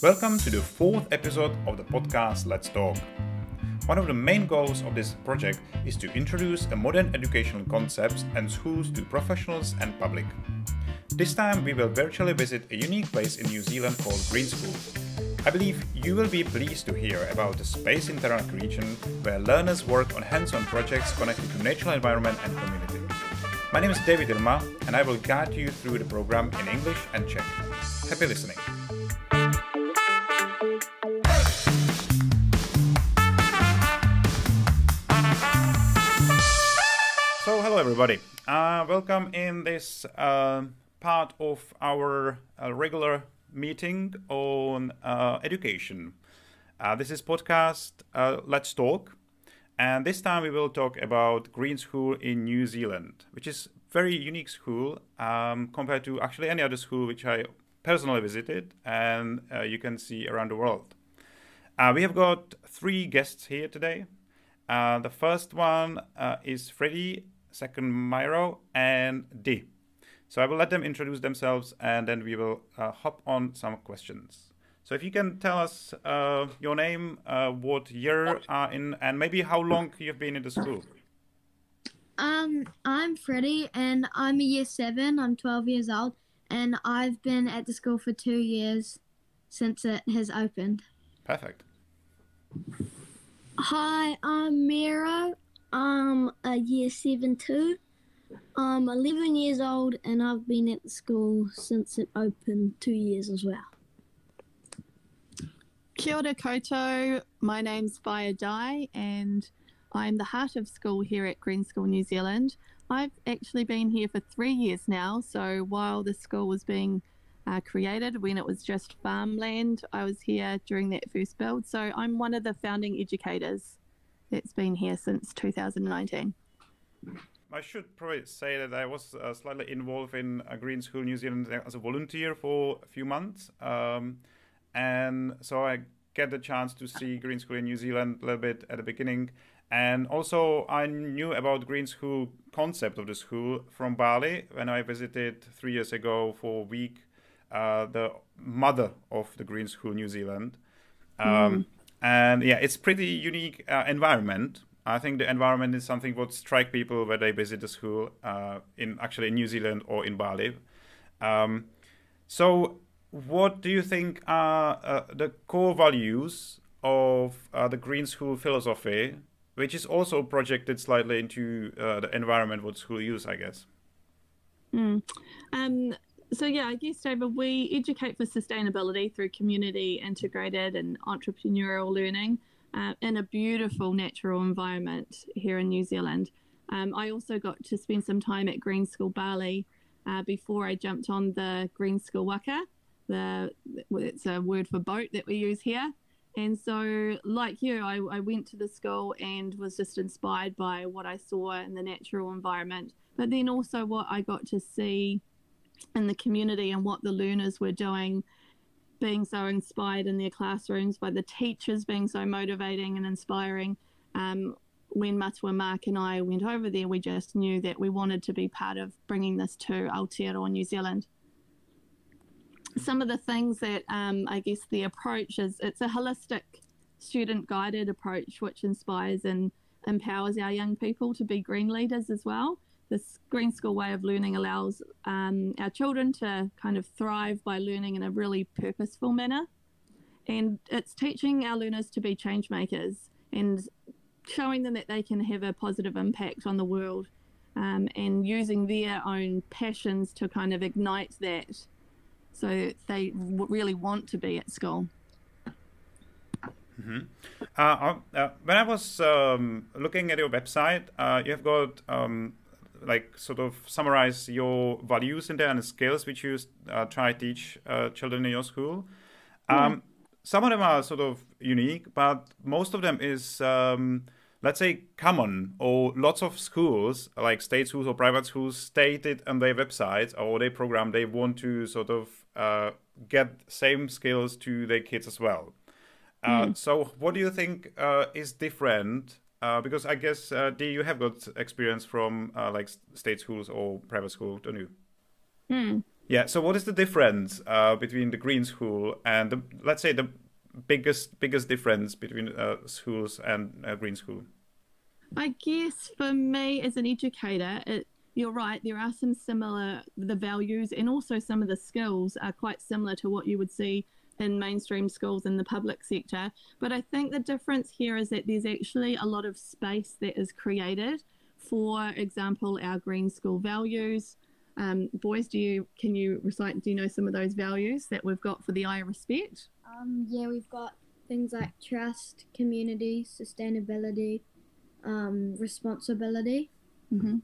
Welcome to the fourth episode of the podcast Let's Talk. One of the main goals of this project is to introduce a modern educational concepts and schools to professionals and public. This time we will virtually visit a unique place in New Zealand called Green School. I believe you will be pleased to hear about the Space in Taranaki region where learners work on hands-on projects connected to natural environment and community. My name is David Ilma and I will guide you through the program in English and Czech. Happy listening. Everybody. Uh, welcome in this uh, part of our uh, regular meeting on uh, education. Uh, this is podcast uh, Let's Talk, and this time we will talk about Green School in New Zealand, which is very unique school um, compared to actually any other school which I personally visited and you can see around the world. we have got three guests here today. The first one is Freddie, second Myro, and D. So I will let them introduce themselves and then we will uh, hop on some questions. So if you can tell us uh, your name, uh, what year are in, and maybe how long you've been in the school. Um, I'm Freddie and I'm a year seven. I'm 12 years old and I've been at the school for two years since it has opened. Perfect. Hi, I'm Miro. I'm a year seven too. I'm 11 years old and I've been at the school since it opened two years as well. Kia ora koutou. My name's Via Dai and I'm the heart of school here at Green School New Zealand. I've actually been here for three years now. So while the school was being uh, created when it was just farmland. I was here during that first build. So I'm one of the founding educators that's been here since 2019. I should probably say that I was uh, slightly involved in a Green School New Zealand as a volunteer for a few months. Um, and so I get the chance to see Green School in New Zealand a little bit at the beginning. And also I knew about Green School concept of the school from Bali when I visited three years ago for a week uh, the mother of the Green School New Zealand. Um, mm. And yeah, it's pretty unique uh, environment. I think the environment is something what strike people when they visit the school uh, in actually in New Zealand or in Bali. Um, so, what do you think are uh, the core values of uh, the Green School philosophy, which is also projected slightly into uh, the environment what school use, I guess? Mm. Um, so yeah, I guess David, we educate for sustainability through community integrated and entrepreneurial learning uh, in a beautiful natural environment here in New Zealand. Um, I also got to spend some time at Green School Bali uh, before I jumped on the Green School Waka. The it's a word for boat that we use here. And so, like you, I, I went to the school and was just inspired by what I saw in the natural environment, but then also what I got to see in the community and what the learners were doing, being so inspired in their classrooms by the teachers being so motivating and inspiring. Um, when Matua Mark and I went over there, we just knew that we wanted to be part of bringing this to Aotearoa, New Zealand. Some of the things that um, I guess the approach is it's a holistic, student guided approach which inspires and empowers our young people to be green leaders as well this green school way of learning allows um, our children to kind of thrive by learning in a really purposeful manner. And it's teaching our learners to be change makers and showing them that they can have a positive impact on the world um, and using their own passions to kind of ignite that so they really want to be at school. Mm-hmm. Uh, uh, when I was um, looking at your website, uh, you have got um, like sort of summarize your values in there and the skills which you uh, try to teach uh, children in your school. Um, mm. Some of them are sort of unique, but most of them is um, let's say common or lots of schools like state schools or private schools stated on their websites or their program they want to sort of uh, get same skills to their kids as well. Mm. So, what do you think uh, is different uh, because I guess uh, D, you have got experience from uh, like state schools or private school, don't you? Hmm. Yeah. So, what is the difference uh, between the Green School and the, let's say the biggest biggest difference between uh, schools and uh, Green School? I guess for me as an educator, it, you're right. There are some similar the values and also some of the skills are quite similar to what you would see in mainstream schools in the public sector. But I think the difference here is that there's actually a lot of space that is created. For example, our green school values. Um, boys, do you can you recite? Do you know some of those values that we've got for the I respect? Um, yeah, we've got things like trust, community, sustainability, um, responsibility. Mm-hmm.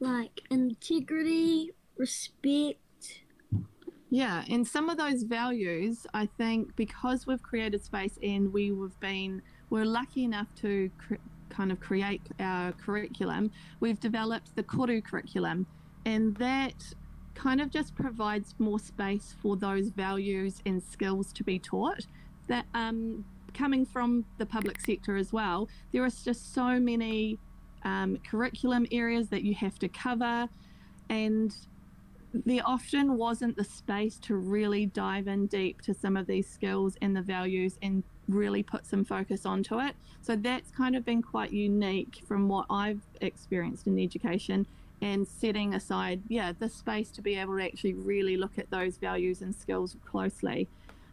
Like integrity, respect. Yeah, and some of those values, I think, because we've created space and we have been, we're lucky enough to kind of create our curriculum, we've developed the Koru curriculum, and that kind of just provides more space for those values and skills to be taught. That um, coming from the public sector as well, there are just so many um, curriculum areas that you have to cover, and there often wasn't the space to really dive in deep to some of these skills and the values and really put some focus onto it. So that's kind of been quite unique from what I've experienced in education and setting aside, yeah, the space to be able to actually really look at those values and skills closely.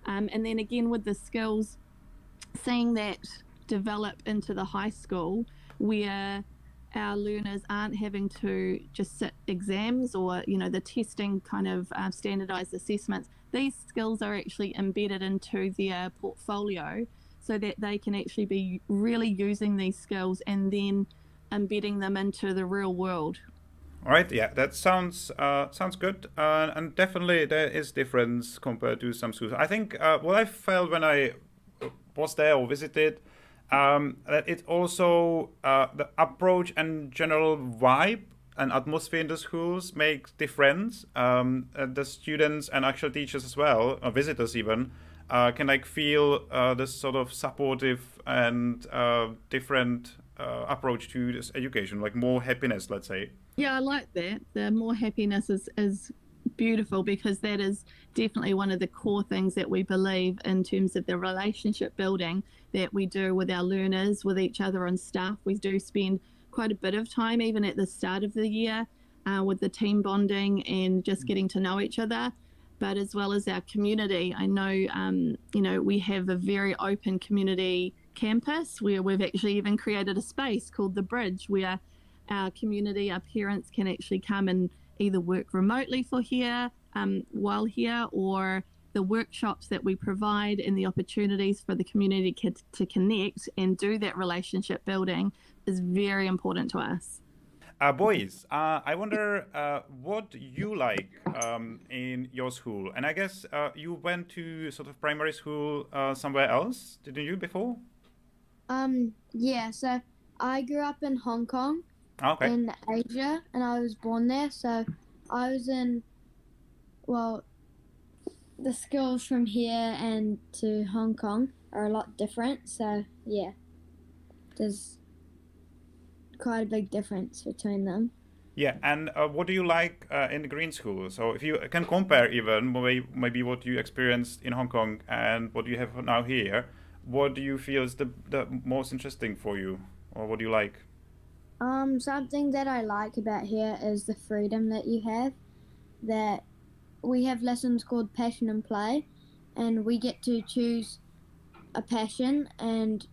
Um, and then again, with the skills, seeing that develop into the high school where our learners aren't having to just sit exams or you know the testing kind of uh, standardized assessments. These skills are actually embedded into their portfolio so that they can actually be really using these skills and then embedding them into the real world. All right. Yeah that sounds uh, sounds good. Uh, and definitely there is difference compared to some schools. I think uh, what i felt when i was there or visited um, it also uh, the approach and general vibe and atmosphere in the schools makes difference. Um, uh, the students and actual teachers as well, or visitors even, uh, can like feel uh, this sort of supportive and uh, different uh, approach to this education, like more happiness, let's say. Yeah, I like that. The more happiness is, is beautiful because that is definitely one of the core things that we believe in terms of the relationship building that we do with our learners, with each other on staff. We do spend quite a bit of time, even at the start of the year, uh, with the team bonding and just getting to know each other. But as well as our community, I know, um, you know, we have a very open community campus where we've actually even created a space called the Bridge where our community, our parents can actually come and either work remotely for here um, while here or the workshops that we provide and the opportunities for the community kids to connect and do that relationship building is very important to us. Uh, boys, uh, I wonder uh, what you like um, in your school. And I guess uh, you went to sort of primary school uh, somewhere else, didn't you, before? Um, yeah, so I grew up in Hong Kong Okay. in Asia and I was born there. So I was in, well, the skills from here and to Hong Kong are a lot different. So yeah, there's quite a big difference between them. Yeah, and uh, what do you like uh, in the green school? So if you can compare even maybe, maybe what you experienced in Hong Kong and what you have now here, what do you feel is the, the most interesting for you or what do you like? Um, something that I like about here is the freedom that you have. That we have lessons called passion and play, and we get to choose a passion and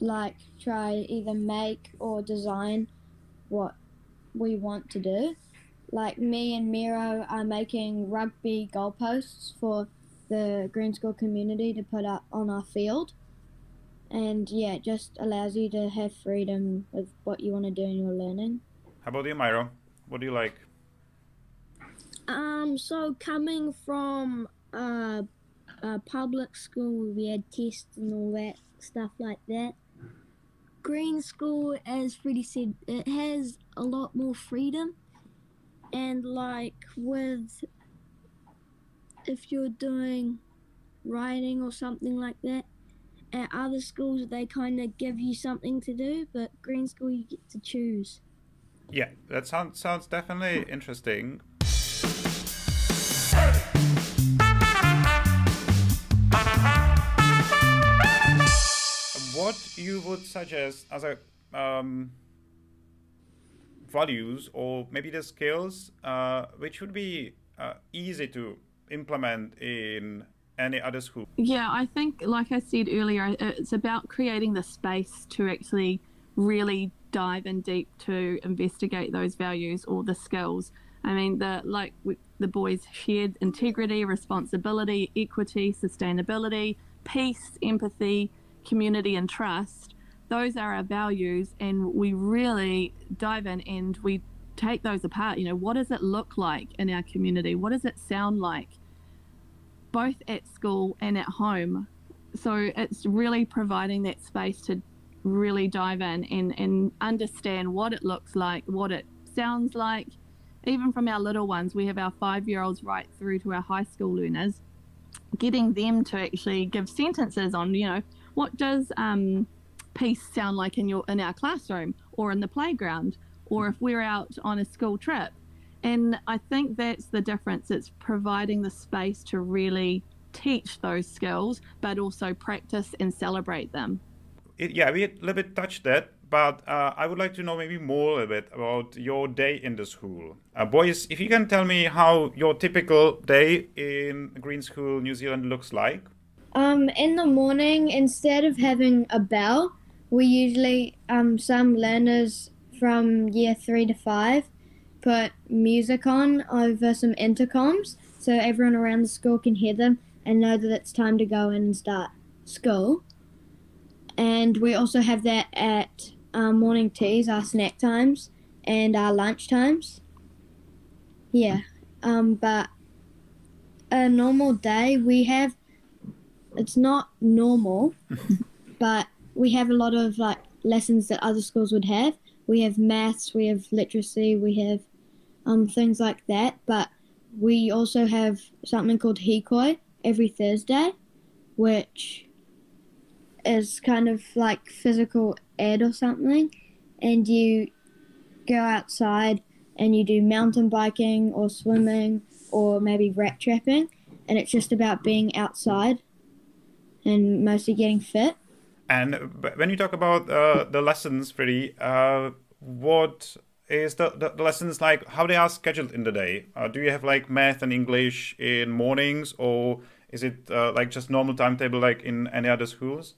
like try either make or design what we want to do. Like me and Miro are making rugby goalposts for the Green School community to put up on our field and yeah, it just allows you to have freedom with what you want to do in your learning. How about you, Myro? What do you like? Um, so coming from uh, a public school, we had tests and all that stuff like that. Green school, as Freddie said, it has a lot more freedom, and like with if you're doing writing or something like that, at other schools they kind of give you something to do, but green school you get to choose. Yeah, that sounds sounds definitely interesting. What you would suggest as a um, values or maybe the skills uh, which would be uh, easy to implement in any other school? Yeah, I think, like I said earlier, it's about creating the space to actually really dive in deep to investigate those values or the skills. I mean, the like we, the boys shared integrity, responsibility, equity, sustainability, peace, empathy, community, and trust. Those are our values, and we really dive in and we take those apart. You know, what does it look like in our community? What does it sound like? Both at school and at home. So it's really providing that space to really dive in and, and understand what it looks like, what it sounds like. Even from our little ones, we have our five year olds right through to our high school learners, getting them to actually give sentences on, you know, what does um, peace sound like in your in our classroom or in the playground, or if we're out on a school trip and I think that's the difference. It's providing the space to really teach those skills, but also practice and celebrate them. It, yeah, we a little bit touched that, but uh, I would like to know maybe more a little bit about your day in the school. Uh, boys, if you can tell me how your typical day in Green School New Zealand looks like. Um, in the morning, instead of having a bell, we usually, um, some learners from year three to five put music on over some intercoms so everyone around the school can hear them and know that it's time to go in and start school. And we also have that at our morning teas, our snack times, and our lunch times. Yeah, um, but a normal day we have. It's not normal, but we have a lot of like lessons that other schools would have. We have maths, we have literacy, we have um, things like that. But we also have something called Hikoi every Thursday, which is kind of like physical ed or something. And you go outside and you do mountain biking or swimming or maybe rat trapping. And it's just about being outside and mostly getting fit. And when you talk about uh, the lessons, Freddie, uh, what is the, the, the, lessons like how they are scheduled in the day? Uh, do you have like math and English in mornings, or is it uh, like just normal timetable like in any other schools?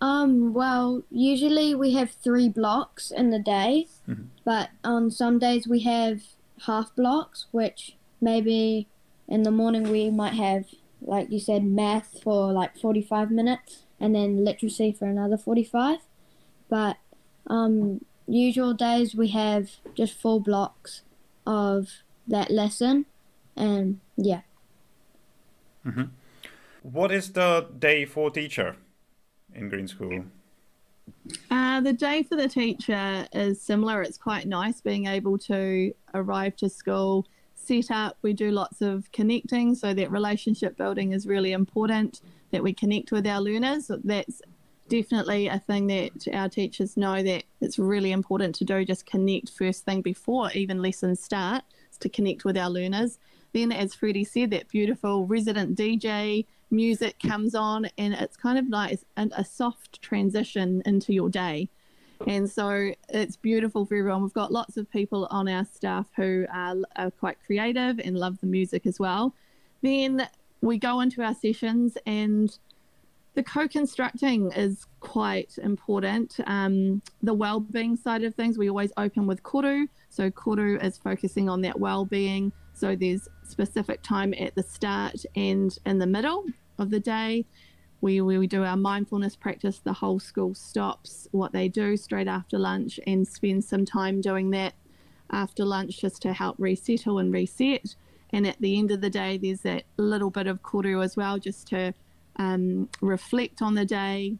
Um, well, usually we have three blocks in the day, mm-hmm. but on some days we have half blocks, which maybe in the morning we might have, like you said, math for like 45 minutes and then literacy for another 45. But um, usual days we have just four blocks of that lesson, and yeah. Mm-hmm. What is the day for teacher in Green School? Uh, the day for the teacher is similar. It's quite nice being able to arrive to school, set up. We do lots of connecting, so that relationship building is really important. That we connect with our learners. That's definitely a thing that our teachers know that it's really important to do just connect first thing before even lessons start to connect with our learners then as freddie said that beautiful resident dj music comes on and it's kind of like a soft transition into your day and so it's beautiful for everyone. We've got lots of people on our staff who are, are quite creative and love the music as well. Then we go into our sessions and the co-constructing is quite important. Um, the well-being side of things, we always open with koru. So koru is focusing on that well-being. So there's specific time at the start and in the middle of the day. We, we do our mindfulness practice. The whole school stops what they do straight after lunch and spend some time doing that after lunch just to help resettle and reset. And at the end of the day, there's that little bit of koru as well, just to um, reflect on the day,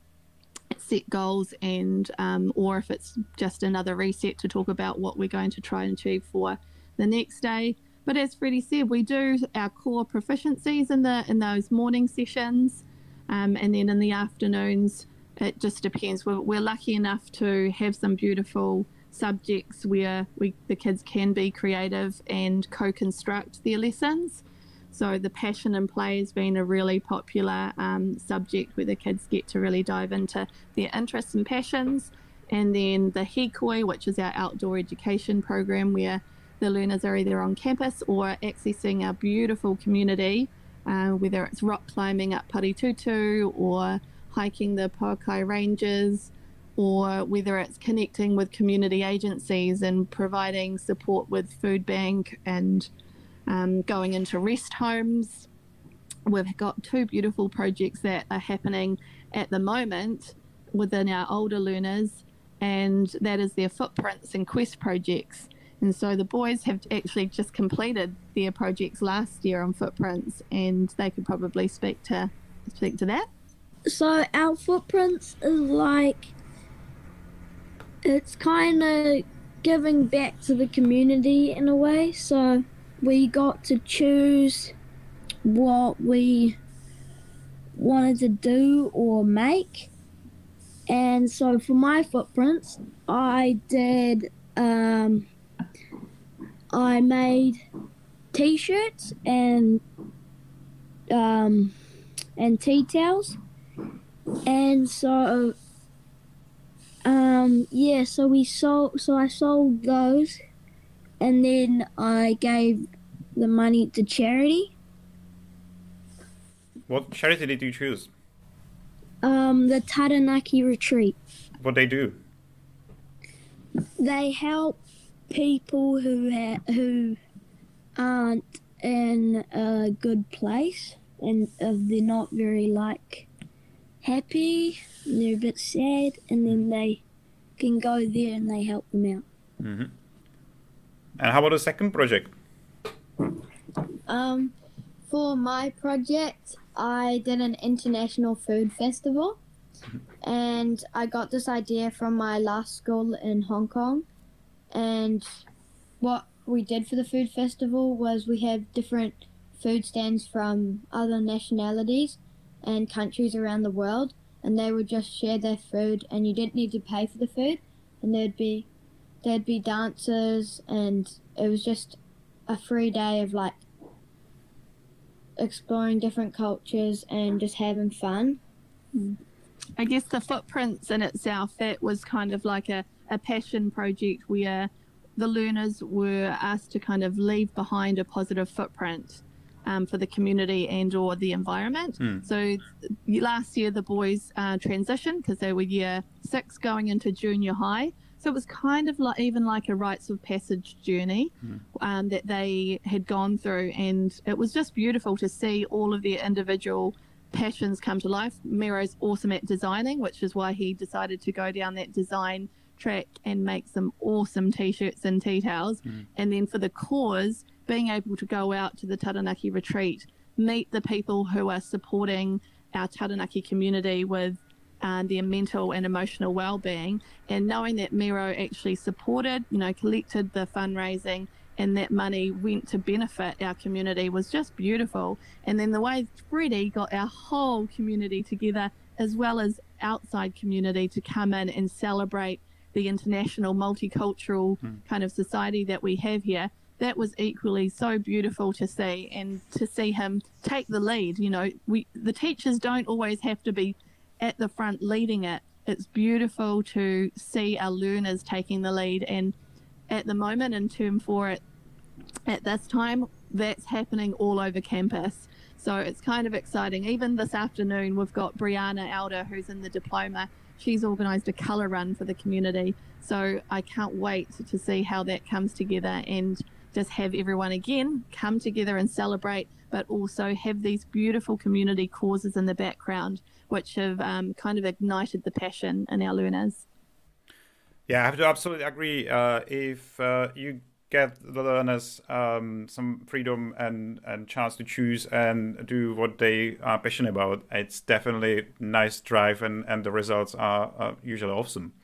set goals, and um, or if it's just another reset to talk about what we're going to try and achieve for the next day. But as Freddie said, we do our core proficiencies in the in those morning sessions, um, and then in the afternoons, it just depends. We're, we're lucky enough to have some beautiful subjects where we the kids can be creative and co-construct their lessons. So the passion and play has been a really popular um, subject where the kids get to really dive into their interests and passions. And then the Hikoi, which is our outdoor education program where the learners are either on campus or accessing our beautiful community, uh, whether it's rock climbing up Paritutu or hiking the Pouakai Ranges, or whether it's connecting with community agencies and providing support with food bank and um, going into rest homes. We've got two beautiful projects that are happening at the moment within our older learners, and that is their footprints and quest projects. And so the boys have actually just completed their projects last year on footprints, and they could probably speak to speak to that. So our footprints is like it's kind of giving back to the community in a way. So we got to choose what we wanted to do or make. And so for my footprints, I did um, I made t-shirts and um, and tea towels, and so um, yeah, so we sold. So I sold those, and then I gave the money to charity. What charity did you choose? Um, the Taranaki Retreat. What they do? They help people who ha- who aren't in a good place and if they're not very like happy, they're a bit sad, and then they can go there and they help them out. Mm-hmm. And how about the second project? Um, for my project, I did an international food festival, and I got this idea from my last school in Hong Kong. And what we did for the food festival was we have different food stands from other nationalities and countries around the world, and they would just share their food, and you didn't need to pay for the food, and there'd be there'd be dancers, and it was just a free day of like exploring different cultures and just having fun. I guess the footprints in itself, that was kind of like a, a passion project where the learners were asked to kind of leave behind a positive footprint um, for the community and or the environment. Mm. So last year the boys uh, transitioned because they were year six going into junior high. So it was kind of like even like a rites of passage journey Mm. um, that they had gone through, and it was just beautiful to see all of their individual passions come to life. Miro's awesome at designing, which is why he decided to go down that design track and make some awesome t-shirts and tea towels. Mm. And then for the cause, being able to go out to the Taranaki retreat, meet the people who are supporting our Taranaki community with uh, their mental and emotional well-being, and knowing that Miro actually supported, you know, collected the fundraising, and that money went to benefit our community was just beautiful. And then the way Freddie got our whole community together, as well as outside community, to come in and celebrate the international multicultural Hmm. kind of society that we have here. That was equally so beautiful to see, and to see him take the lead. You know, we the teachers don't always have to be at the front leading it. It's beautiful to see our learners taking the lead, and at the moment in term four, at at this time, that's happening all over campus. So it's kind of exciting. Even this afternoon, we've got Brianna Elder, who's in the diploma. She's organised a colour run for the community. So I can't wait to see how that comes together and just have everyone again come together and celebrate, but also have these beautiful community causes in the background, which have um, kind of ignited the passion in our learners. Yeah, I have to absolutely agree. Uh, if uh, you get the learners um, some freedom and, and chance to choose and do what they are passionate about, it's definitely nice drive, and, and the results are, usually awesome.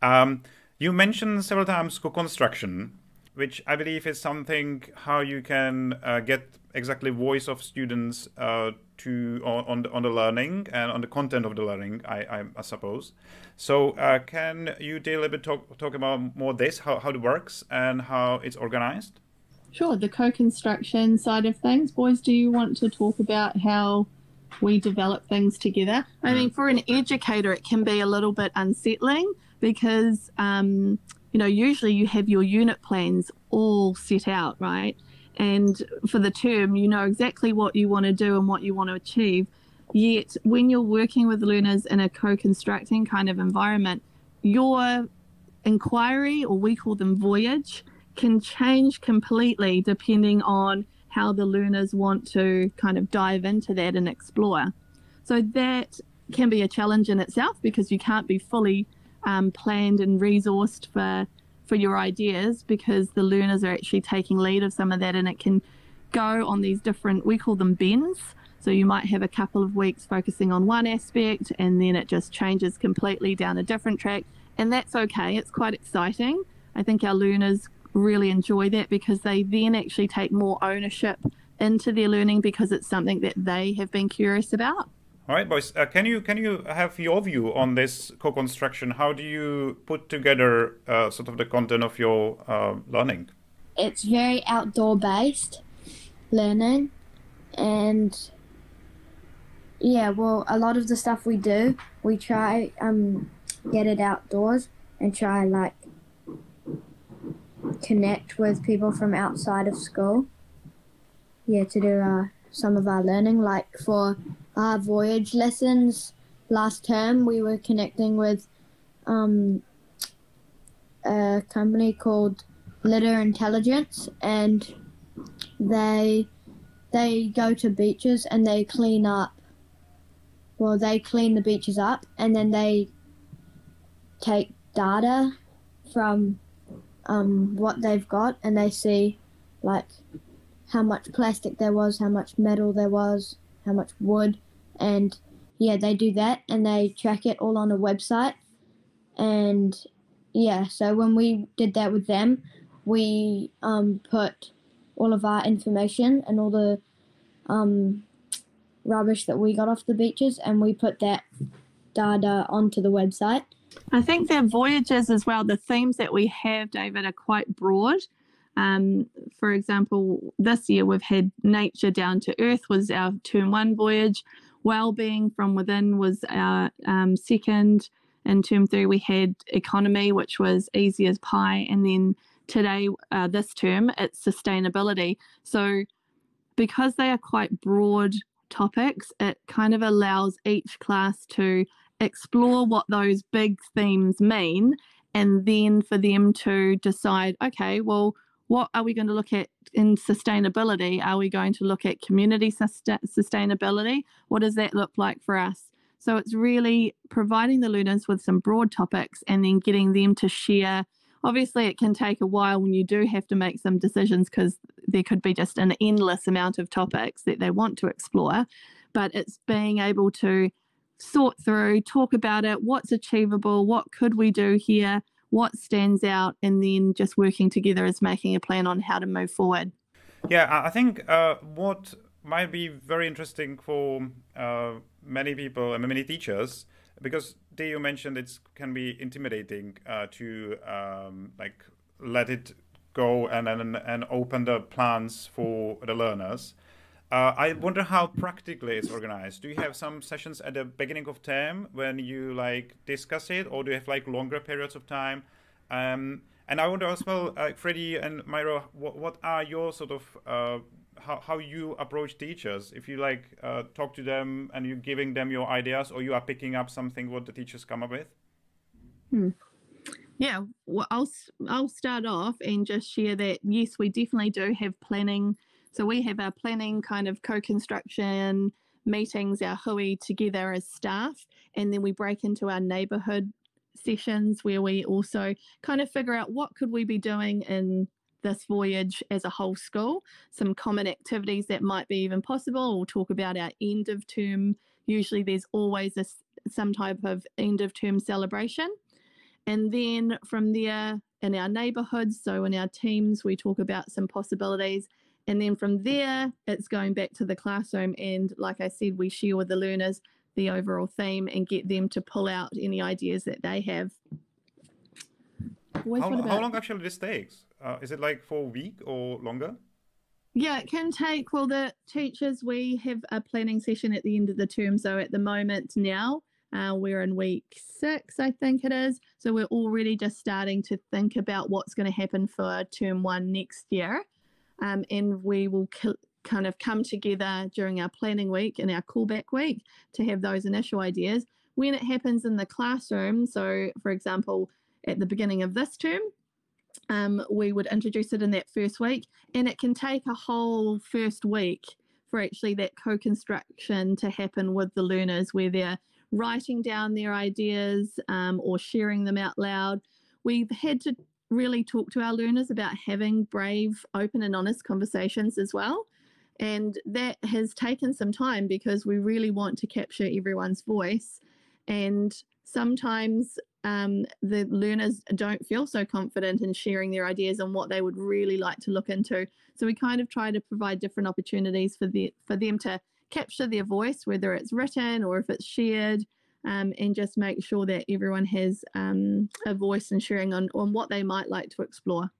Um, you mentioned several times co-construction, which I believe is something how you can uh, get exactly voice of students uh, to on, on the, learning and on the content of the learning. I, I, I suppose. So uh, can you, Dale, a bit talk talk about more this how how it works and how it's organized? Sure, the co construction side of things. Boys, do you want to talk about how we develop things together? I mean, for an educator, it can be a little bit unsettling because, um, you know, usually you have your unit plans all set out, right? And for the term, you know exactly what you want to do and what you want to achieve. Yet, when you're working with learners in a co constructing kind of environment, your inquiry, or we call them voyage, can change completely depending on how the learners want to kind of dive into that and explore. So that can be a challenge in itself because you can't be fully um, planned and resourced for for your ideas because the learners are actually taking lead of some of that and it can go on these different we call them bends so you might have a couple of weeks focusing on one aspect and then it just changes completely down a different track. And that's okay. It's quite exciting. I think our learners really enjoy that because they then actually take more ownership into their learning because it's something that they have been curious about. All right, boys. Uh, can you can you have your view on this co-construction? How do you put together uh, sort of the content of your uh, learning? It's very outdoor based learning, and yeah, well, a lot of the stuff we do, we try um get it outdoors and try like connect with people from outside of school. Yeah, to do uh, some of our learning. Like for our voyage lessons last term, we were connecting with um, a company called Litter Intelligence, and they they go to beaches and they clean up. Well, they clean the beaches up, and then they take data from um, what they've got and they see like how much plastic there was, how much metal there was, how much wood, and yeah, they do that and they track it all on a website. And yeah, so when we did that with them, we um, put all of our information and all the um, rubbish that we got off the beaches, and we put that data onto the website. I think their voyages as well, the themes that we have, David, are quite broad. Um, for example, this year we've had nature down to earth was our term one voyage. Well-being from within was our um, second. In term three, we had economy, which was easy as pie, and then today, uh, this term, it's sustainability. So, because they are quite broad topics, it kind of allows each class to explore what those big themes mean and then for them to decide okay well what are we going to look at in sustainability? Are we going to look at community sustainability? What does that look like for us? So it's really providing the learners with some broad topics and then getting them to share. Obviously it can take a while when you do have to make some decisions because there could be just an endless amount of topics that they want to explore but it's being able to sort through, talk about it, what's achievable, what could we do here, what stands out, and then just working together as making a plan on how to move forward. Yeah, I think uh, what might be very interesting for uh, many people and many teachers, because you mentioned it can be intimidating uh, to um, like let it go and, and and open the plans for the learners. Uh, I wonder how practically it's organized. Do you have some sessions at the beginning of term when you like discuss it, or do you have like longer periods of time? Um, and I wonder as well, uh, Freddie and Myra, what, what are your sort of uh, how, how you approach teachers? If you like uh, talk to them and you're giving them your ideas, or you are picking up something what the teachers come up with. Hmm. Yeah, well, I'll I'll start off and just share that yes, we definitely do have planning so we have our planning kind of co-construction meetings, our hui together as staff, and then we break into our neighbourhood sessions where we also kind of figure out what could we be doing in this voyage as a whole school, some common activities that might be even possible. We'll talk about our end of term. Usually there's always a, some type of end of term celebration. And then from there, in our neighbourhoods, so in our teams, we talk about some possibilities and then from there, it's going back to the classroom. And like I said, we share with the learners the overall theme and get them to pull out any ideas that they have. How, what how long actually this takes? Uh, is it like for a week or longer? Yeah, it can take. Well, the teachers, we have a planning session at the end of the term. So at the moment now, uh, we're in week six, I think it is. So we're already just starting to think about what's going to happen for term one next year. Um, and we will ki- kind of come together during our planning week and our callback week to have those initial ideas. When it happens in the classroom, so for example, at the beginning of this term, um, we would introduce it in that first week and it can take a whole first week for actually that co-construction to happen with the learners where they're writing down their ideas um, or sharing them out loud we've had to really talk to our learners about having brave open and honest conversations as well. And that has taken some time because we really want to capture everyone's voice. And sometimes um, the learners don't feel so confident in sharing their ideas and what they would really like to look into. So we kind of try to provide different opportunities for the for them to capture their voice, whether it's written or if it's shared, um, and just make sure that everyone has um, a voice and sharing on on what they might like to explore.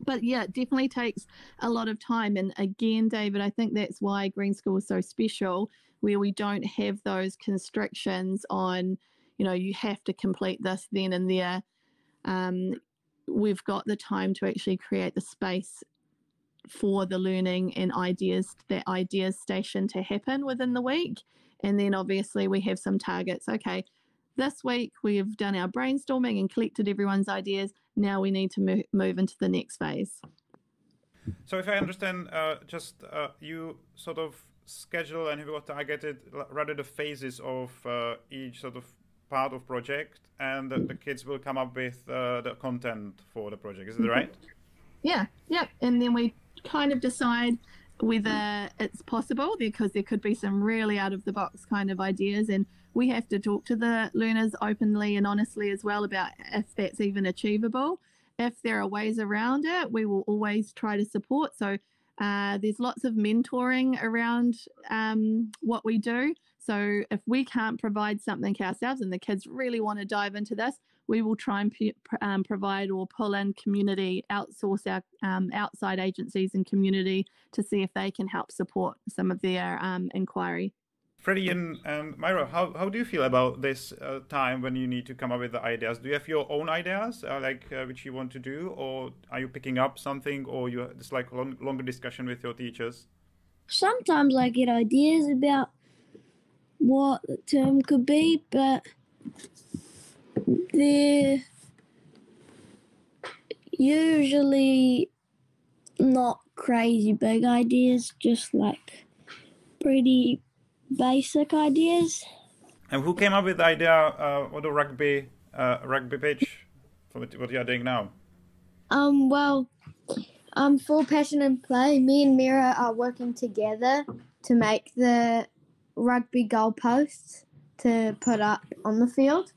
But yeah, it definitely takes a lot of time. And again, David, I think that's why Green School is so special, where we don't have those constrictions on you know you have to complete this then and there um, we've got the time to actually create the space for the learning and ideas that ideas station to happen within the week and then obviously we have some targets okay this week we've done our brainstorming and collected everyone's ideas now we need to move, move into the next phase So if I understand, uh, just uh, you sort of schedule and have got targeted rather the phases of uh, each sort of part of project, and the, the kids will come up with uh, the content for the project. Is that right? Yeah, yeah. And then we kind of decide whether it's possible because there could be some really out of the box kind of ideas. And we have to talk to the learners openly and honestly as well about if that's even achievable. If there are ways around it, we will always try to support. So uh, there's lots of mentoring around um, what we do. So if we can't provide something ourselves and the kids really want to dive into this, we will try and p- um, provide or pull in community, outsource our um, outside agencies and community to see if they can help support some of their um, inquiry. Freddie and, and Myra, how, how do you feel about this uh, time when you need to come up with the ideas? Do you have your own ideas, uh, like uh, which you want to do, or are you picking up something, or you just like long, longer discussion with your teachers? Sometimes I get ideas about what the term could be, but they're usually not crazy big ideas, just like pretty basic ideas. And who came up with the idea uh, for the rugby uh, rugby pitch for what what you are doing now? Um, well, um, for Passion and Play, me and Mira are working together to make the rugby goalposts to put up on the field.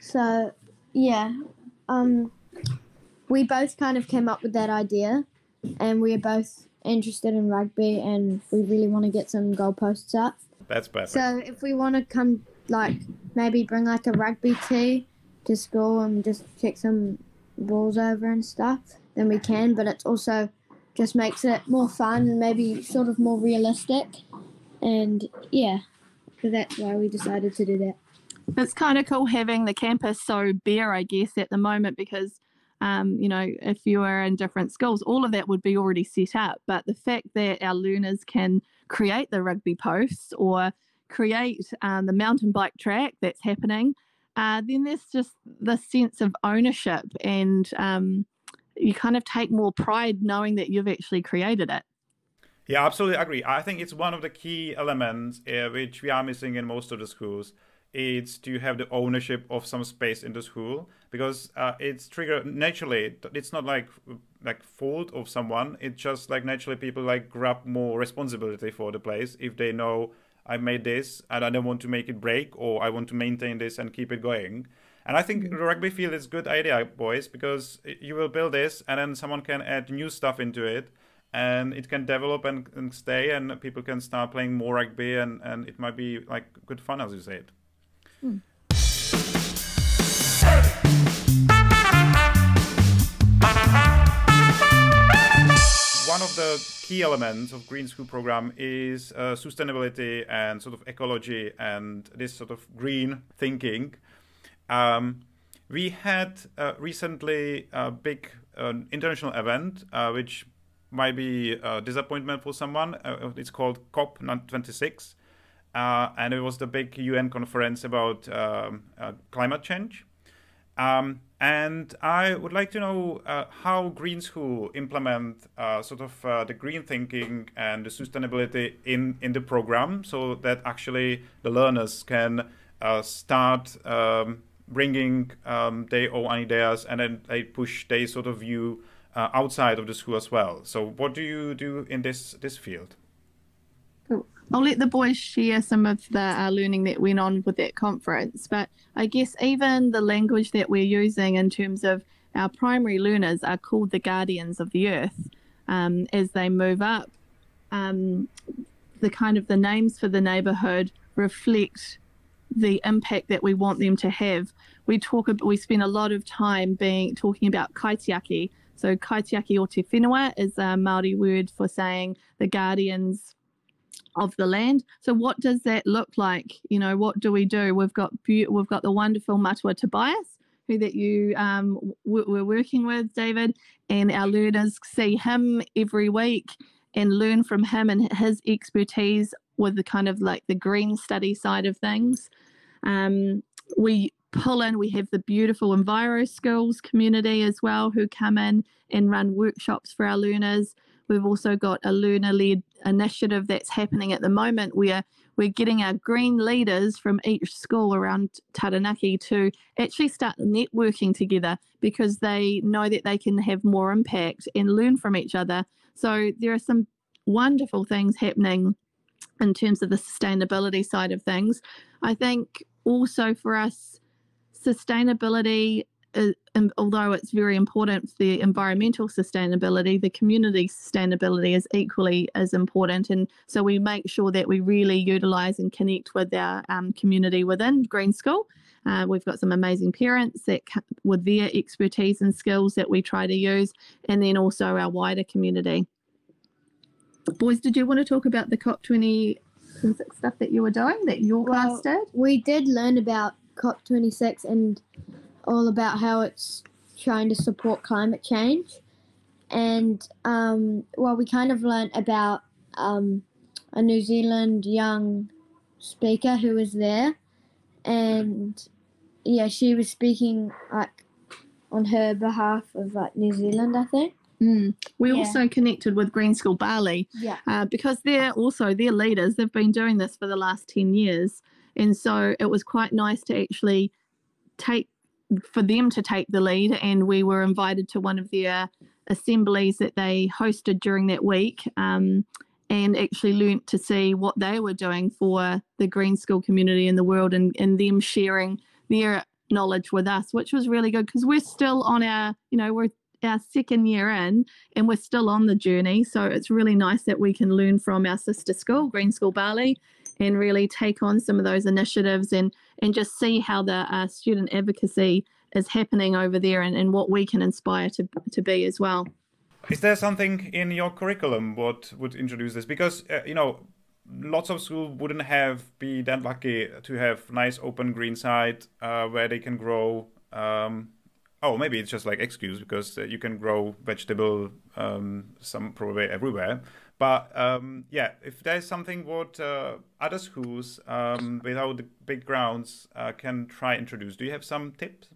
So, yeah, um, we both kind of came up with that idea, and we are both interested in rugby, and we really want to get some goalposts up. That's perfect. So if we want to come, like maybe bring like a rugby tee to school and just kick some balls over and stuff, then we can. But it also just makes it more fun and maybe sort of more realistic. And yeah, so that's why we decided to do that. It's kind of cool having the campus so bare, I guess, at the moment because, um, you know, if you are in different schools, all of that would be already set up. But the fact that our learners can create the rugby posts or create um, the mountain bike track that's happening, uh, then there's just the sense of ownership and um, you kind of take more pride knowing that you've actually created it. Yeah, absolutely agree. I think it's one of the key elements uh, which we are missing in most of the schools. It's to have the ownership of some space in the school because uh, it's triggered naturally. It's not like like fault of someone. It's just like naturally people like grab more responsibility for the place if they know I made this and I don't want to make it break or I want to maintain this and keep it going. And I think the rugby field is a good idea, boys, because you will build this and then someone can add new stuff into it and it can develop and, and stay and people can start playing more rugby and, and it might be like good fun as you said. Hmm. One of the key elements of Green School program is uh, sustainability and sort of ecology and this sort of green thinking. Um, we had uh, recently a big uh, international event, uh, which might be a disappointment for someone. Uh, it's called COP 26, uh, and it was the big UN conference about um, uh, climate change. Um, and I would like to know uh, how Green School implement uh, sort of uh, the green thinking and the sustainability in, in the program so that actually the learners can start um, bringing um, their own ideas and then they push their sort of view uh, outside of the school as well. So, what do you do in this this field? I'll let the boys share some of the uh, learning that went on with that conference. But I guess even the language that we're using in terms of our primary learners are called the guardians of the earth um, as they move up. Um, the kind of the names for the neighbourhood reflect the impact that we want them to have. We talk we spend a lot of time being talking about kaitiaki. So kaitiaki o te whenua is a Maori word for saying the guardians of the land. So what does that look like? You know, what do we do? We've got we've got the wonderful Matua Tobias, who that you um, we're working with, David, and our learners see him every week and learn from him and his expertise with the kind of like the green study side of things. Um, we pull in, we have the beautiful Enviro Skills community as well who come in and run workshops for our learners. We've also got a learner led initiative that's happening at the moment where we're getting our green leaders from each school around Taranaki to actually start networking together because they know that they can have more impact and learn from each other. So there are some wonderful things happening in terms of the sustainability side of things. I think also for us, sustainability, is, although it's very important for the environmental sustainability, the community sustainability is equally as important. And so we make sure that we really utilise and connect with our um, community within Green School. Uh, we've got some amazing parents that with their expertise and skills that we try to use, and then also our wider community. Boys, did you want to talk about the COP20 stuff that you were doing that your well, class did? We did learn about COP26 and all about how it's trying to support climate change. And, um, well, we kind of learned about um, a New Zealand young speaker who was there. And, yeah, she was speaking, like, on her behalf of, like, New Zealand, I think. Mm. We yeah. also connected with Green School Bali yeah. uh, because they're also their leaders. They've been doing this for the last ten years, and so it was quite nice to actually take for them to take the lead. And we were invited to one of their assemblies that they hosted during that week. Um, and actually learnt to see what they were doing for the green school community in the world and, and them sharing their knowledge with us, which was really good because we're still on our, you know, we're our second year in and we're still on the journey. So it's really nice that we can learn from our sister school, Green School Bali, and really take on some of those initiatives and, and just see how the uh, student advocacy is happening over there and, and what we can inspire to, to be as well. Is there something in your curriculum what would introduce this? Because, uh, you know, lots of schools wouldn't have be that lucky to have nice open green side uh, where they can grow um, oh maybe it's just like excuse because uh, you can grow vegetable um, some probably everywhere. But um, yeah if there's something what uh, other schools um, without the big grounds uh, can try introduce do you have some tips?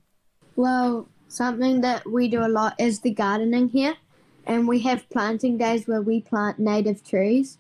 Well something that we do a lot is the gardening here and we have planting days where we plant native trees.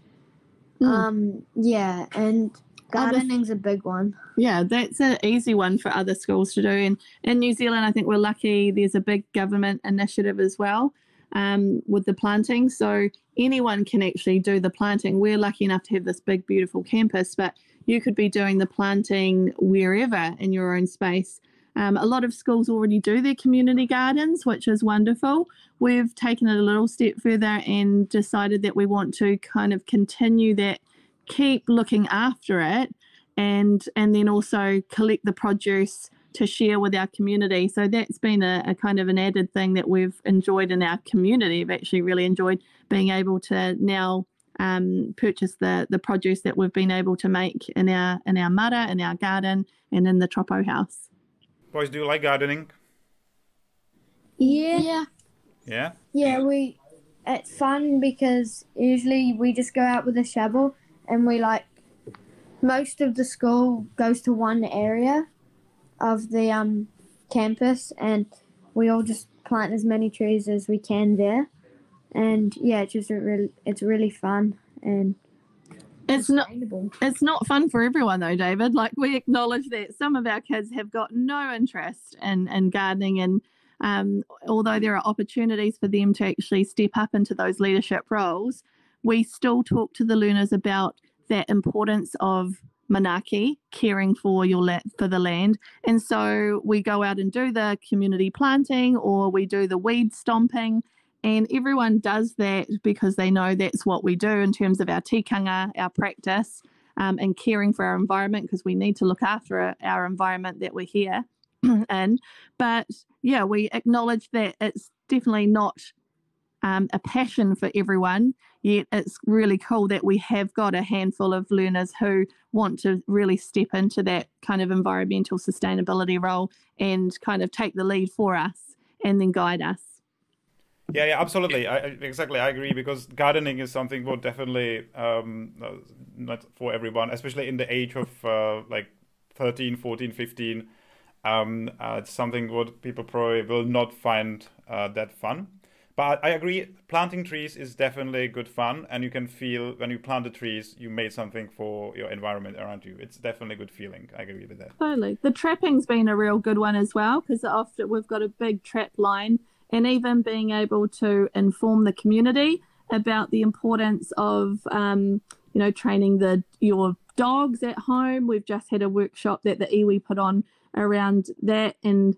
Mm. um yeah and Gardening's a big one. Yeah, that's an easy one for other schools to do. And in New Zealand, I think we're lucky there's a big government initiative as well um, with the planting. So anyone can actually do the planting. We're lucky enough to have this big, beautiful campus, but you could be doing the planting wherever in your own space. Um, a lot of schools already do their community gardens, which is wonderful. We've taken it a little step further and decided that we want to kind of continue that keep looking after it and and then also collect the produce to share with our community. So that's been a, a, kind of an added thing that we've enjoyed in our community. I've actually really enjoyed being able to now um, purchase the the produce that we've been able to make in our in our mara, in our garden, and in the Tropo house. Boys, do you like gardening? Yeah. Yeah. Yeah. Yeah, we. It's fun because usually we just go out with a shovel and we like. Most of the school goes to one area of the um campus and we all just plant as many trees as we can there and yeah, it's just really it's really fun and it's not it's not fun for everyone though, David. Like we acknowledge that some of our kids have got no interest in in gardening and um, although there are opportunities for them to actually step up into those leadership roles, we still talk to the learners about that importance of manaaki, caring for your la- for the land. And so we go out and do the community planting or we do the weed stomping and everyone does that because they know that's what we do in terms of our tikanga, our practice, um, and caring for our environment because we need to look after our environment that we're here in. But yeah, we acknowledge that it's definitely not um, a passion for everyone. Yet it's really cool that we have got a handful of learners who want to really step into that kind of environmental sustainability role and kind of take the lead for us and then guide us. Yeah, yeah, absolutely. I, exactly, I agree because gardening is something what definitely um, not for everyone, especially in the age of uh, like 13, 14, 15. Um, uh, it's something what people probably will not find uh, that fun. But I agree, planting trees is definitely good fun, and you can feel when you plant the trees, you made something for your environment around you. It's definitely a good feeling. I agree with that. Totally. The trapping's been a real good one as well because often we've got a big trap line and even being able to inform the community about the importance of um, you know training the your dogs at home. We've just had a workshop that the iwi put on around that and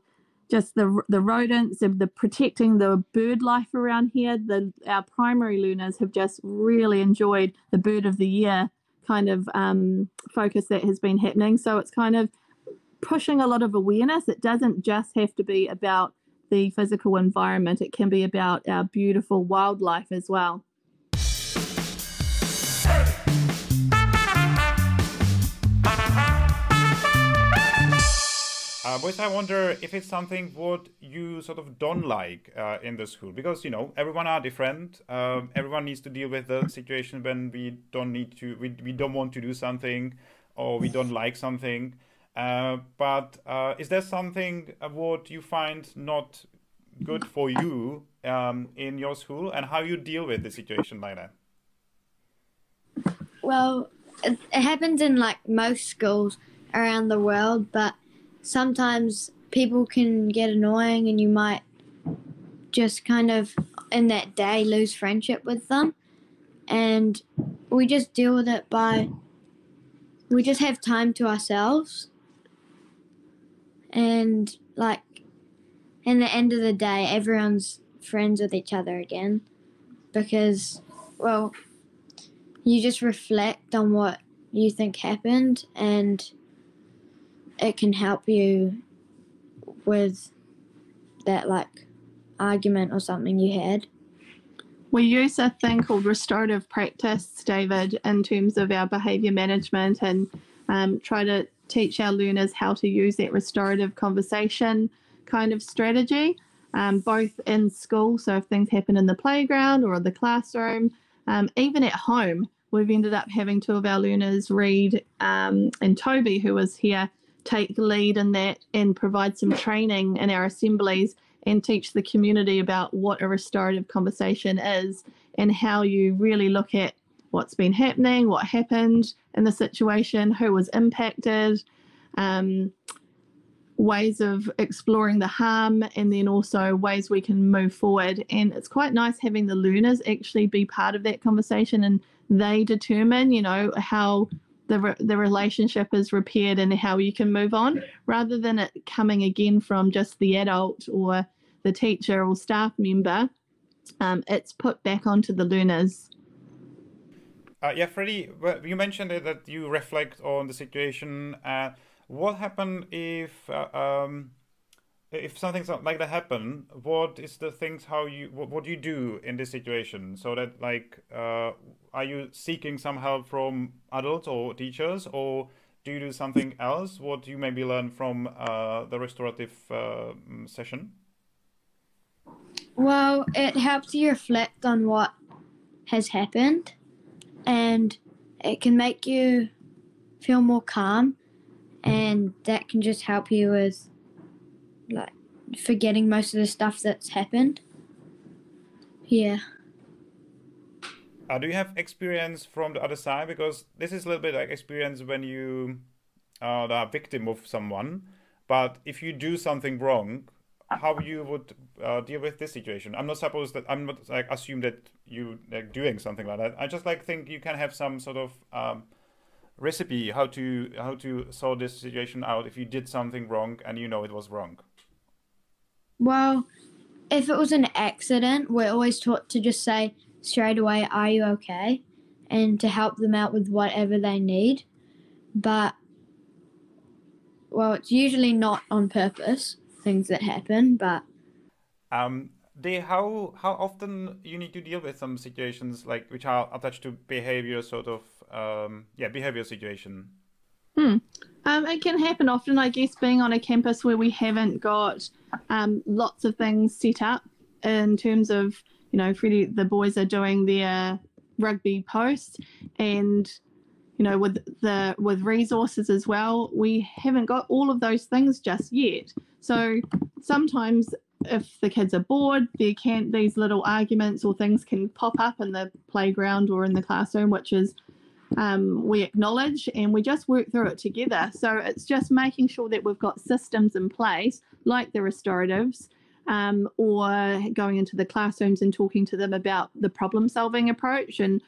just the the rodents and the protecting the bird life around here. The our primary learners have just really enjoyed the bird of the year kind of um, focus that has been happening. So it's kind of pushing a lot of awareness. It doesn't just have to be about the physical environment, it can be about our beautiful wildlife as well. Uh, boys, I wonder if it's something what you sort of don't like uh, in the school because you know everyone are different. Um, everyone needs to deal with the situation when we don't need to, we, we don't want to do something, or we don't like something. Uh, but uh, is there something what you find not good for you um, in your school, and how you deal with the situation like that? Well, it happens in like most schools around the world, but sometimes people can get annoying, and you might just kind of in that day lose friendship with them, and we just deal with it by we just have time to ourselves. And like in the end of the day everyone's friends with each other again because well you just reflect on what you think happened and it can help you with that like argument or something you had we use a thing called restorative practice david in terms of our behavior management and um, try to teach our learners how to use that restorative conversation kind of strategy, um, both in school. So if things happen in the playground or in the classroom, um, even at home, we've ended up having two of our learners read, um, and Toby, who was here, take the lead in that and provide some training in our assemblies and teach the community about what a restorative conversation is and how you really look at what's been happening, what happened in the situation, who was impacted, um, ways of exploring the harm, and then also ways we can move forward. And it's quite nice having the learners actually be part of that conversation and they determine, you know, how the, re- the relationship is repaired and how you can move on rather than it coming again from just the adult or the teacher or staff member. Um, it's put back onto the learners uh, yeah, Freddie, you mentioned that you reflect on the situation. Uh, what happened if uh, um, if something like that happen? What is the things how you what, what do you do in this situation? So that like uh, are you seeking some help from adults or teachers or do you do something else? What you maybe learn from uh, the restorative uh, session? Well, it helps you reflect on what has happened and it can make you feel more calm and that can just help you with like forgetting most of the stuff that's happened. Yeah. Uh, do you have experience from the other side? Because this is a little bit like experience when you are the victim of someone. But if you do something wrong, how you would uh, deal with this situation? I'm not supposed that I'm not like assume that you like doing something like that. I just like think you can have some sort of um, recipe how to how to sort this situation out if you did something wrong and you know it was wrong. Well, if it was an accident, we're always taught to just say straight away, Are you okay? and to help them out with whatever they need. But, well, it's usually not on purpose, things that happen, but. Um, they how how often you need to deal with some situations like which are attached to behavior sort of um, yeah behavior situation hmm. Um, it can happen often i guess being on a campus where we haven't got um, lots of things set up in terms of you know, Freddie, the boys are doing their rugby post, and you know, with the with resources as well, we haven't got all of those things just yet. So sometimes if the kids are bored, there can these little arguments or things can pop up in the playground or in the classroom, which is um, we acknowledge and we just work through it together. So it's just making sure that we've got systems in place, like the restoratives, um, or going into the classrooms and talking to them about the problem solving approach and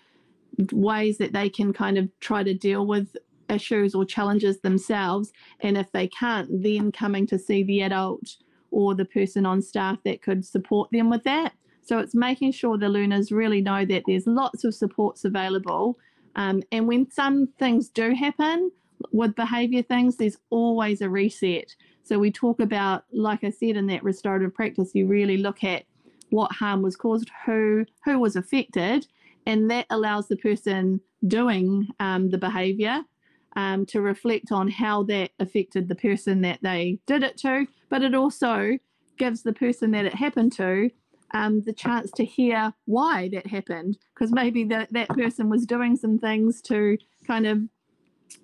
ways that they can kind of try to deal with issues or challenges themselves. And if they can't, then coming to see the adult or the person on staff that could support them with that. So it's making sure the learners really know that there's lots of supports available. Um, and when some things do happen with behaviour things, there's always a reset. So we talk about, like I said, in that restorative practice, you really look at what harm was caused, who who was affected, and that allows the person doing um, the behaviour um, to reflect on how that affected the person that they did it to. But it also gives the person that it happened to um, the chance to hear why that happened, because maybe that that person was doing some things to kind of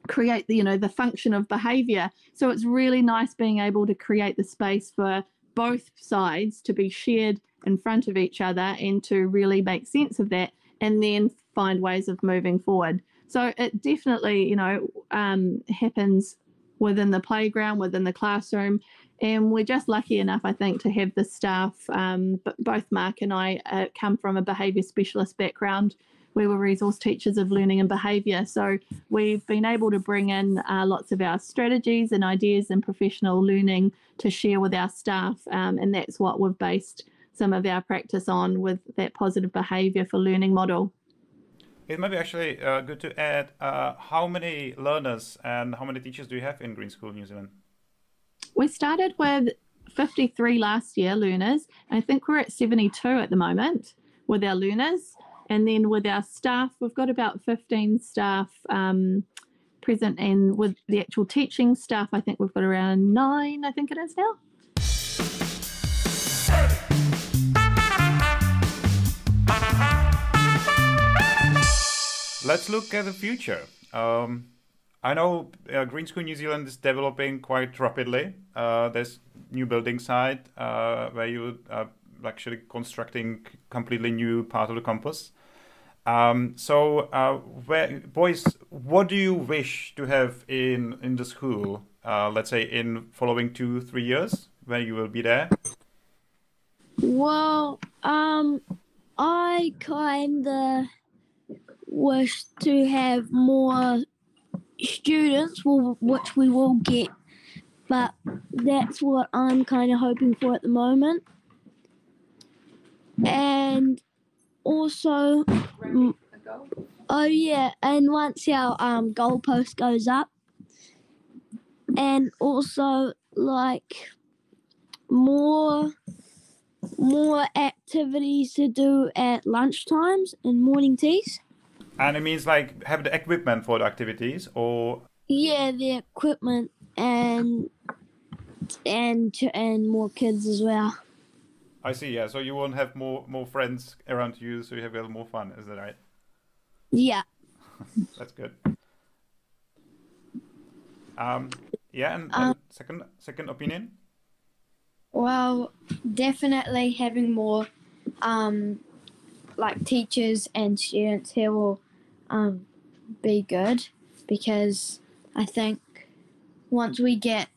create the you know the function of behavior. So it's really nice being able to create the space for both sides to be shared in front of each other and to really make sense of that and then find ways of moving forward. So it definitely you know um, happens within the playground within the classroom and we're just lucky enough i think to have the staff um, both mark and i uh, come from a behavior specialist background we were resource teachers of learning and behaviour. So we've been able to bring in uh, lots of our strategies and ideas and professional learning to share with our staff. Um, and that's what we've based some of our practice on with that positive behaviour for learning model. It might be actually uh, good to add uh, how many learners and how many teachers do you have in Green School New Zealand? We started with 53 last year learners, I think we're at 72 at the moment with our learners. And then with our staff, we've got about 15 staff um, present. And with the actual teaching staff, I think we've got around nine, I think it is now. Let's look at the future. Um, I know uh, Green School New Zealand is developing quite rapidly. Uh, there's new building site uh, where you are actually constructing completely new part of the campus. Um, so, uh, where, boys, what do you wish to have in in the school? Uh, let's say in following two, three years, when you will be there. Well, um, I kinda wish to have more students, which we will get, but that's what I'm kind of hoping for at the moment. And also, oh yeah, and once our um goalpost goes up, and also like more more activities to do at lunch times and morning teas. And it means like have the equipment for the activities or Yeah, the equipment and and and more kids as well. I see, yeah. So you won't have more more friends around you, so you have a little more fun, is that right? Yeah. That's good. Um, yeah, and, Um, and second second opinion. Well, definitely having more um, like teachers and students here will um, be good because I think once we get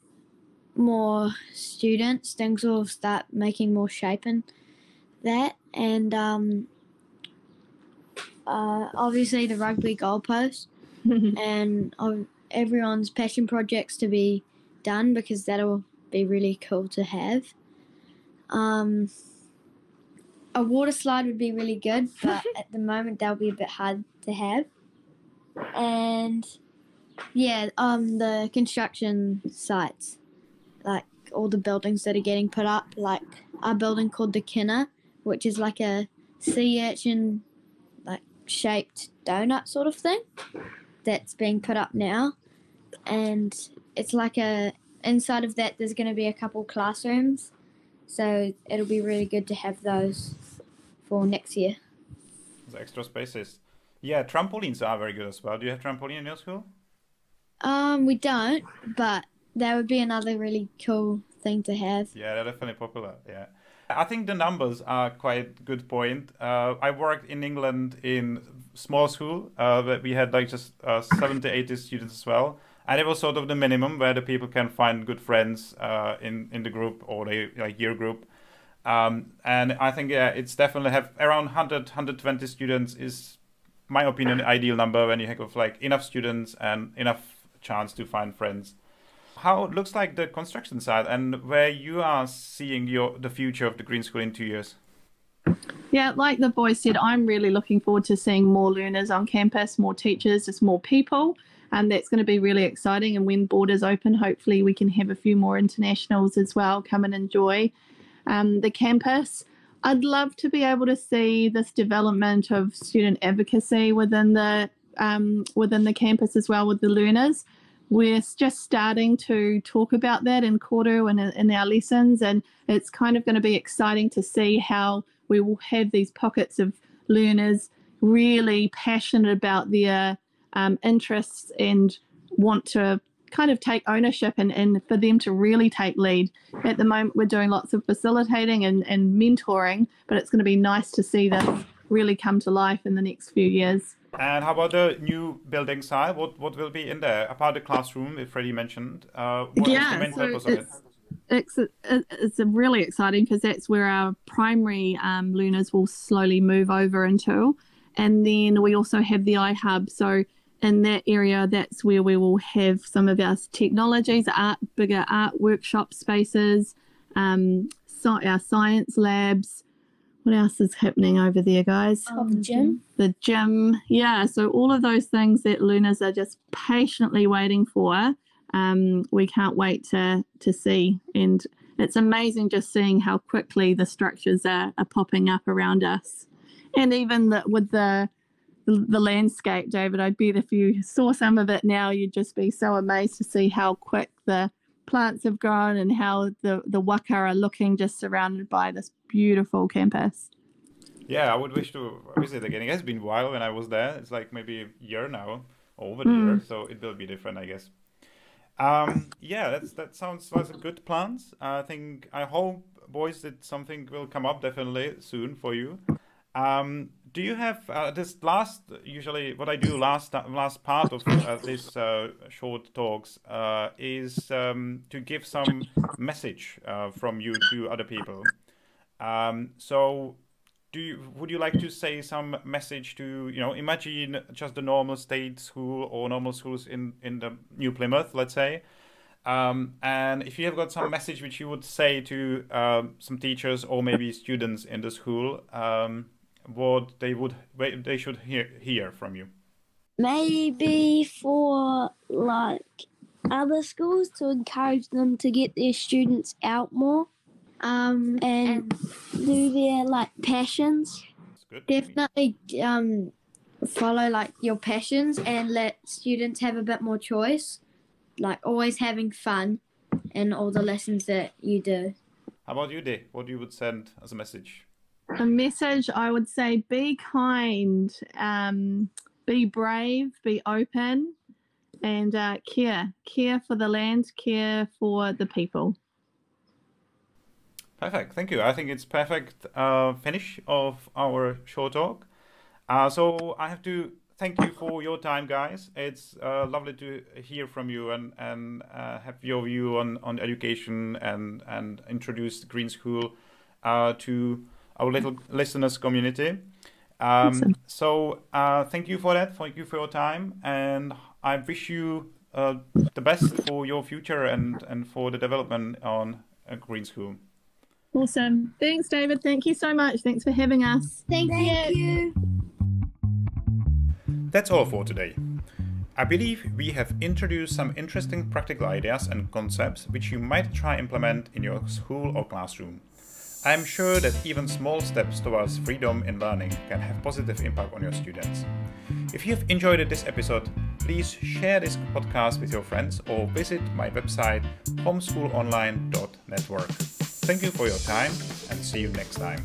more students, things will start making more shape in that. And um, uh, obviously, the rugby goalpost and everyone's passion projects to be done because that'll be really cool to have. Um, a water slide would be really good, but at the moment that'll be a bit hard to have. And yeah, um, the construction sites, like all the buildings that are getting put up, like our building called the Kina, which is like a sea urchin, like shaped donut sort of thing, that's being put up now, and it's like a inside of that there's going to be a couple classrooms so it'll be really good to have those for next year The extra spaces. Yeah, trampolines are very good as well. Do you have trampoline in your school? um we don't but that would be another really cool thing to have Yeah, they're definitely popular. Yeah. I think the numbers are quite good point. Uh, I worked in England in small school, uh, but we had like just uh, 70, 80 students as well. And it was sort of the minimum where the people can find good friends uh, in, in the group or the like year group. Um, and I think yeah, it's definitely have around 100, 120 students is my opinion ideal number when you have like enough students and enough chance to find friends how it looks like the construction side and where you are seeing your the future of the green school in two years Yeah, like the boys said, I'm really looking forward to seeing more learners on campus, more teachers, just more people. And that's going to be really exciting. And when borders open, hopefully we can have a few more internationals as well come and enjoy um, the campus. I'd love to be able to see this development of student advocacy within the um, within the campus as well with the learners. We're just starting to talk about that in Koru and in, our lessons, and it's kind of going to be exciting to see how we will have these pockets of learners really passionate about their um, interests and want to kind of take ownership and, and for them to really take lead. At the moment, we're doing lots of facilitating and, and mentoring, but it's going to be nice to see this really come to life in the next few years. and how about the new building side what what will be in there apart the classroom if freddie mentioned uh what is the main so purpose of it it's it's, it's really exciting because that's where our primary um, learners will slowly move over into, and then we also have the iHub. So in that area, that's where we will have some of our technologies, art, bigger art workshop spaces, um, so our science labs. What else is happening over there, guys? Of the gym. the gym. Yeah, so all of those things that learners are just patiently waiting for, um, we can't wait to to see. And it's amazing just seeing how quickly the structures are, are popping up around us, and even the, with the the landscape, David. I bet if you saw some of it now, you'd just be so amazed to see how quick the plants have grown and how the the waka are looking just surrounded by this beautiful campus. yeah i would wish to visit again it has been a while when i was there. It's like maybe a year now over the year so it will be different i guess. Um yeah that's that sounds like a good plans. I think i hope boys that something will come up definitely soon for you. Um do you have uh, this last usually what i do last last part of uh, this uh, short talks uh, is um, to give some message uh, from you to other people. Um, so do you would you like to say some message to you know imagine just the normal state school or normal schools in in the new plymouth let's say. Um, and if you have got some message which you would say to um, some teachers or maybe students in the school um, what they would they should hear hear from you Maybe for like other schools to encourage them to get their students out more Um, and do their like passions. It's good. definitely um, follow like your passions and let students have a bit more choice. Like always having fun in all the lessons that you do. How about you, Dee? What you would send as a message? A message I would say be kind, um, be brave, be open, and uh, care. Care for the land, care for the people. Perfect. Thank you. I think it's perfect uh, finish of our short talk. Uh, so I have to thank you for your time, guys. It's uh, lovely to hear from you and and uh, have your view on, on education and and introduce Green School uh, to our little listeners community. Um, Awesome. So uh, thank you for that. Thank you for your time, and I wish you uh, the best for your future and and for the development on uh, Green School. Awesome. Thanks, David. Thank you so much. Thanks for having us. Thank, you. That's all for today. I believe we have introduced some interesting practical ideas and concepts which you might try implement in your school or classroom. I am sure that even small steps towards freedom in learning can have positive impact on your students. If you have enjoyed this episode, please share this podcast with your friends or visit my website homeschoolonline.network. Thank you for your time and see you next time.